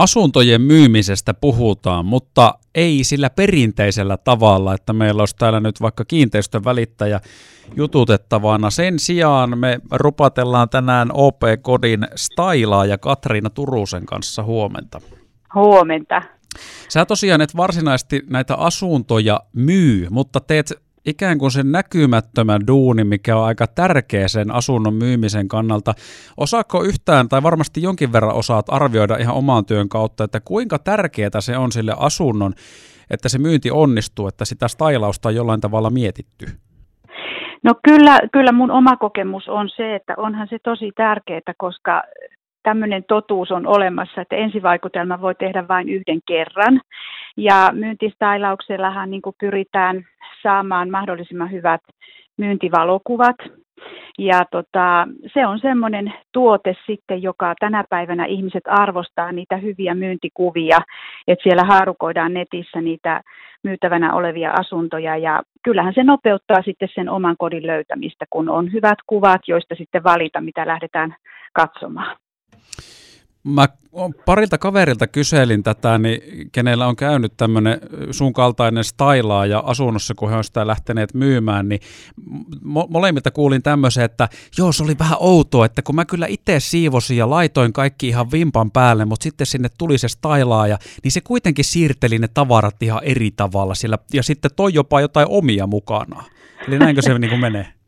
asuntojen myymisestä puhutaan, mutta ei sillä perinteisellä tavalla, että meillä olisi täällä nyt vaikka kiinteistön välittäjä jututettavana. Sen sijaan me rupatellaan tänään OP-kodin Stailaa ja Katriina Turusen kanssa huomenta. Huomenta. Sä tosiaan et varsinaisesti näitä asuntoja myy, mutta teet ikään kuin sen näkymättömän duuni, mikä on aika tärkeä sen asunnon myymisen kannalta. Osaako yhtään, tai varmasti jonkin verran osaat arvioida ihan oman työn kautta, että kuinka tärkeää se on sille asunnon, että se myynti onnistuu, että sitä stailausta on jollain tavalla mietitty? No kyllä, kyllä mun oma kokemus on se, että onhan se tosi tärkeää, koska tämmöinen totuus on olemassa, että ensivaikutelma voi tehdä vain yhden kerran. Ja myyntistailauksellahan niin pyritään saamaan mahdollisimman hyvät myyntivalokuvat. Ja tota, se on semmoinen tuote sitten, joka tänä päivänä ihmiset arvostaa niitä hyviä myyntikuvia, että siellä haarukoidaan netissä niitä myytävänä olevia asuntoja ja kyllähän se nopeuttaa sitten sen oman kodin löytämistä, kun on hyvät kuvat, joista sitten valita, mitä lähdetään katsomaan. Mä parilta kaverilta kyselin tätä, niin kenellä on käynyt tämmöinen sun kaltainen stailaa ja asunnossa, kun he on sitä lähteneet myymään, niin mo- molemmilta kuulin tämmöisen, että joo, se oli vähän outoa, että kun mä kyllä itse siivosin ja laitoin kaikki ihan vimpan päälle, mutta sitten sinne tuli se stailaaja, niin se kuitenkin siirteli ne tavarat ihan eri tavalla sillä, ja sitten toi jopa jotain omia mukana. Eli näinkö se niin kuin menee?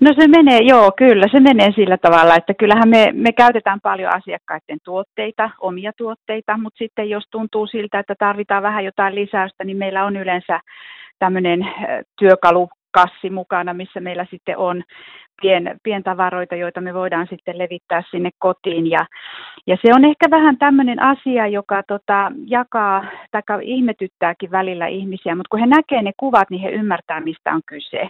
No se menee, joo, kyllä, se menee sillä tavalla, että kyllähän me, me käytetään paljon asiakkaiden tuotteita, omia tuotteita, mutta sitten jos tuntuu siltä, että tarvitaan vähän jotain lisäystä, niin meillä on yleensä tämmöinen työkalu kassi mukana, missä meillä sitten on pien, pientavaroita, joita me voidaan sitten levittää sinne kotiin. Ja, ja se on ehkä vähän tämmöinen asia, joka tota, jakaa tai ihmetyttääkin välillä ihmisiä, mutta kun he näkee ne kuvat, niin he ymmärtää, mistä on kyse.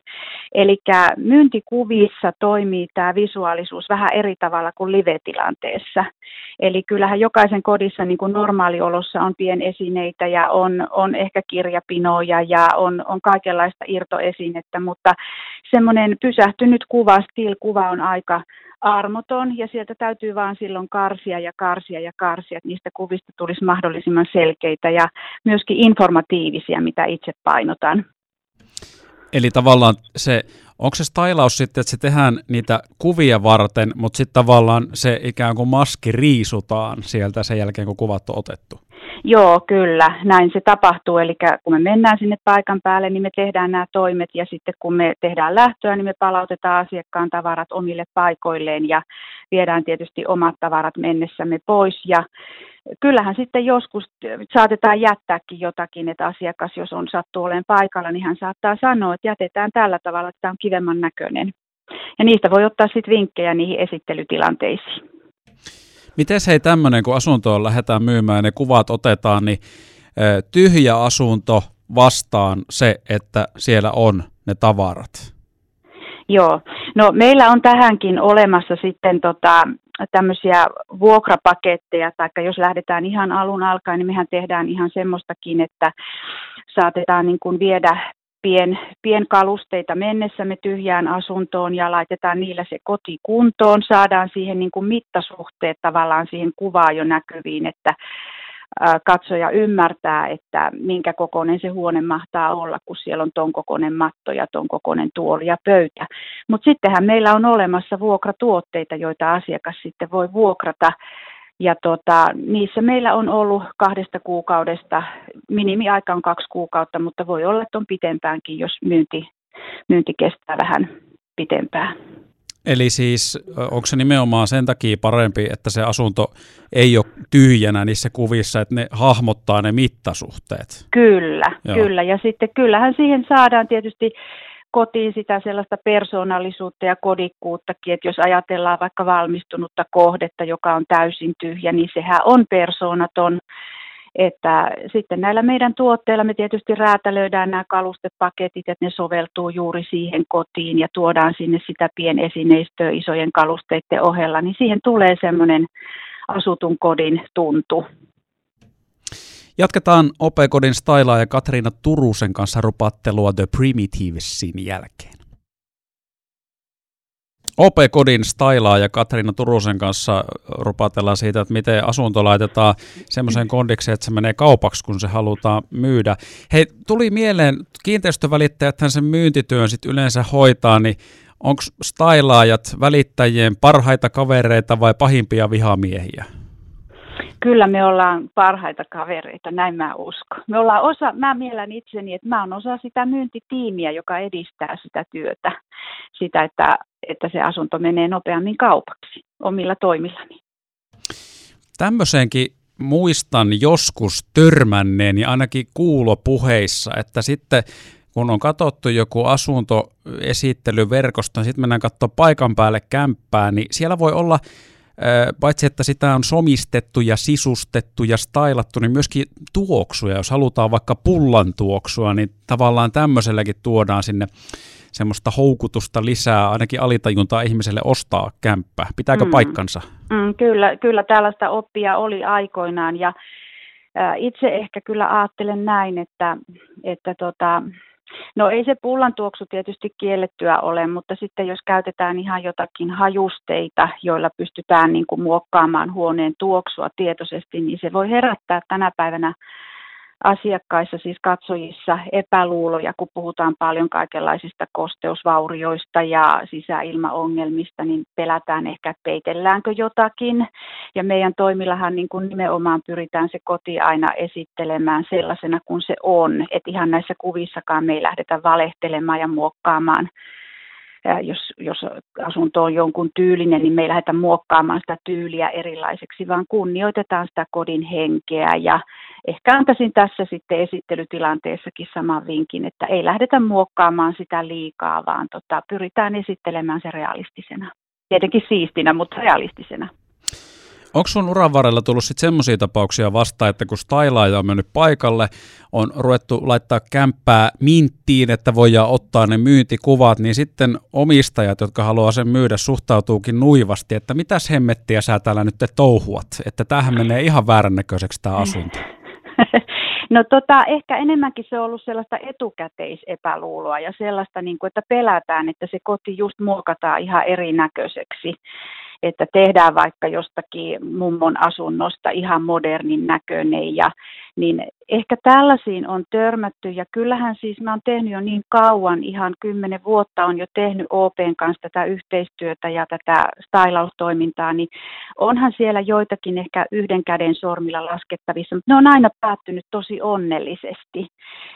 Eli myyntikuvissa toimii tämä visuaalisuus vähän eri tavalla kuin live-tilanteessa. Eli kyllähän jokaisen kodissa niin kuin normaaliolossa on pienesineitä ja on, on ehkä kirjapinoja ja on, on kaikenlaista irtoesinettä, mutta semmoinen pysähtynyt kuva, still-kuva on aika armoton ja sieltä täytyy vaan silloin karsia ja karsia ja karsia, että niistä kuvista tulisi mahdollisimman selkeitä ja myöskin informatiivisia, mitä itse painotan. Eli tavallaan se, onko se stylaus sitten, että se tehdään niitä kuvia varten, mutta sitten tavallaan se ikään kuin maski riisutaan sieltä sen jälkeen, kun kuvat on otettu? Joo, kyllä, näin se tapahtuu. Eli kun me mennään sinne paikan päälle, niin me tehdään nämä toimet ja sitten kun me tehdään lähtöä, niin me palautetaan asiakkaan tavarat omille paikoilleen ja viedään tietysti omat tavarat mennessämme pois. Ja kyllähän sitten joskus saatetaan jättääkin jotakin, että asiakas, jos on sattuu olemaan paikalla, niin hän saattaa sanoa, että jätetään tällä tavalla, että tämä on kivemman näköinen. Ja niistä voi ottaa sitten vinkkejä niihin esittelytilanteisiin. Miten hei tämmöinen, kun asuntoon lähdetään myymään ja ne kuvat otetaan, niin tyhjä asunto vastaan se, että siellä on ne tavarat? Joo, no meillä on tähänkin olemassa sitten tota, tämmöisiä vuokrapaketteja, tai jos lähdetään ihan alun alkaen, niin mehän tehdään ihan semmoistakin, että saatetaan niin kuin viedä pien, pienkalusteita mennessämme tyhjään asuntoon ja laitetaan niillä se koti kuntoon, saadaan siihen niin kuin mittasuhteet tavallaan siihen kuvaan jo näkyviin, että katsoja ymmärtää, että minkä kokoinen se huone mahtaa olla, kun siellä on ton kokoinen matto ja ton kokoinen tuoli ja pöytä. Mutta sittenhän meillä on olemassa vuokratuotteita, joita asiakas sitten voi vuokrata ja tota, niissä meillä on ollut kahdesta kuukaudesta, minimiaika on kaksi kuukautta, mutta voi olla, että on pitempäänkin, jos myynti, myynti kestää vähän pitempään. Eli siis onko se nimenomaan sen takia parempi, että se asunto ei ole tyhjänä niissä kuvissa, että ne hahmottaa ne mittasuhteet? Kyllä, Joo. kyllä. Ja sitten kyllähän siihen saadaan tietysti kotiin sitä sellaista persoonallisuutta ja kodikkuuttakin, että jos ajatellaan vaikka valmistunutta kohdetta, joka on täysin tyhjä, niin sehän on persoonaton. Että sitten näillä meidän tuotteilla me tietysti räätälöidään nämä kalustepaketit, että ne soveltuu juuri siihen kotiin ja tuodaan sinne sitä pienesineistöä isojen kalusteiden ohella, niin siihen tulee semmoinen asutun kodin tuntu. Jatketaan Opekodin Stylaa ja Katriina Turusen kanssa rupattelua The Primitivesin jälkeen. OP-kodin stylaa ja Katriina Turusen kanssa rupatellaan siitä, että miten asunto laitetaan semmoiseen kondikseen, että se menee kaupaksi, kun se halutaan myydä. Hei, tuli mieleen, kiinteistövälittäjäthän sen myyntityön sitten yleensä hoitaa, niin onko stylaajat välittäjien parhaita kavereita vai pahimpia vihamiehiä? Kyllä me ollaan parhaita kavereita, näin mä uskon. Me ollaan osa, mä miellän itseni, että mä oon osa sitä myyntitiimiä, joka edistää sitä työtä, sitä, että, että se asunto menee nopeammin kaupaksi omilla toimillani. Tämmöiseenkin muistan joskus törmänneen ja ainakin kuulopuheissa, että sitten kun on katsottu joku asuntoesittely verkosta, niin sitten mennään katsoa paikan päälle kämppää, niin siellä voi olla paitsi että sitä on somistettu ja sisustettu ja stylattu, niin myöskin tuoksuja. Jos halutaan vaikka pullan tuoksua, niin tavallaan tämmöiselläkin tuodaan sinne semmoista houkutusta lisää, ainakin alitajuntaa ihmiselle ostaa kämppää. Pitääkö mm. paikkansa? Mm, kyllä, kyllä tällaista oppia oli aikoinaan ja itse ehkä kyllä ajattelen näin, että, että tota, No ei se pullan tuoksu tietysti kiellettyä ole, mutta sitten jos käytetään ihan jotakin hajusteita, joilla pystytään niin kuin muokkaamaan huoneen tuoksua tietoisesti, niin se voi herättää tänä päivänä asiakkaissa, siis katsojissa epäluuloja, kun puhutaan paljon kaikenlaisista kosteusvaurioista ja sisäilmaongelmista, niin pelätään ehkä, että peitelläänkö jotakin. Ja meidän toimillahan niin kuin nimenomaan pyritään se koti aina esittelemään sellaisena kuin se on. Että ihan näissä kuvissakaan me ei lähdetä valehtelemaan ja muokkaamaan jos, jos asunto on jonkun tyylinen, niin me ei lähdetä muokkaamaan sitä tyyliä erilaiseksi, vaan kunnioitetaan sitä kodin henkeä. Ja ehkä antaisin tässä sitten esittelytilanteessakin saman vinkin, että ei lähdetä muokkaamaan sitä liikaa, vaan tota, pyritään esittelemään se realistisena. Tietenkin siistinä, mutta realistisena. Onko sun uran varrella tullut sitten semmoisia tapauksia vastaan, että kun stylaaja on mennyt paikalle, on ruvettu laittaa kämppää minttiin, että voidaan ottaa ne myyntikuvat, niin sitten omistajat, jotka haluaa sen myydä, suhtautuukin nuivasti, että mitäs hemmettiä sä täällä nyt te touhuat, että tämähän menee ihan väärän näköiseksi tämä asunto. No tota, ehkä enemmänkin se on ollut sellaista etukäteisepäluuloa ja sellaista, niin kuin, että pelätään, että se koti just muokataan ihan erinäköiseksi että tehdään vaikka jostakin mummon asunnosta ihan modernin näköinen ja niin ehkä tällaisiin on törmätty ja kyllähän siis mä oon tehnyt jo niin kauan, ihan kymmenen vuotta on jo tehnyt OPn kanssa tätä yhteistyötä ja tätä stylaustoimintaa, niin onhan siellä joitakin ehkä yhden käden sormilla laskettavissa, mutta ne on aina päättynyt tosi onnellisesti.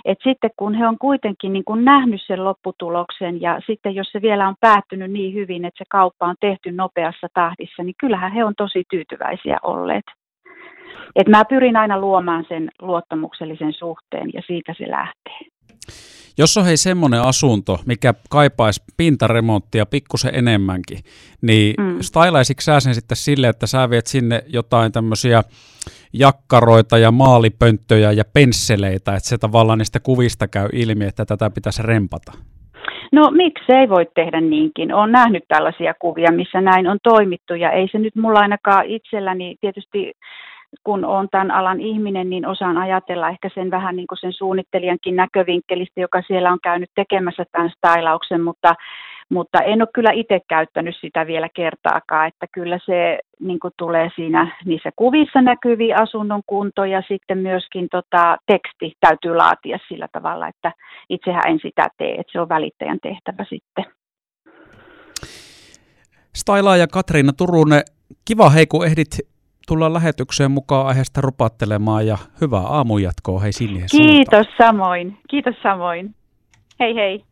Et sitten kun he on kuitenkin niin kun nähnyt sen lopputuloksen ja sitten jos se vielä on päättynyt niin hyvin, että se kauppa on tehty nopeassa tahdissa, niin kyllähän he on tosi tyytyväisiä olleet. Et mä pyrin aina luomaan sen luottamuksellisen suhteen ja siitä se lähtee. Jos on hei semmoinen asunto, mikä kaipaisi pintaremonttia pikkusen enemmänkin, niin mm. stylaisitko sä sen sitten sille, että sä viet sinne jotain tämmöisiä jakkaroita ja maalipönttöjä ja pensseleitä, että se tavallaan niistä kuvista käy ilmi, että tätä pitäisi rempata? No miksei voi tehdä niinkin. Olen nähnyt tällaisia kuvia, missä näin on toimittu ja ei se nyt mulla ainakaan itselläni tietysti kun olen tämän alan ihminen, niin osaan ajatella ehkä sen vähän niin kuin sen suunnittelijankin näkövinkkelistä, joka siellä on käynyt tekemässä tämän stylauksen, mutta, mutta en ole kyllä itse käyttänyt sitä vielä kertaakaan, että kyllä se niin tulee siinä niissä kuvissa näkyviä asunnon kunto ja sitten myöskin tota, teksti täytyy laatia sillä tavalla, että itsehän en sitä tee, että se on välittäjän tehtävä sitten. Stylaaja Katriina Turunen, kiva hei kun ehdit tulla lähetykseen mukaan aiheesta rupattelemaan ja hyvää aamujatkoa hei sinne Kiitos suuntaan. samoin. Kiitos samoin. Hei hei.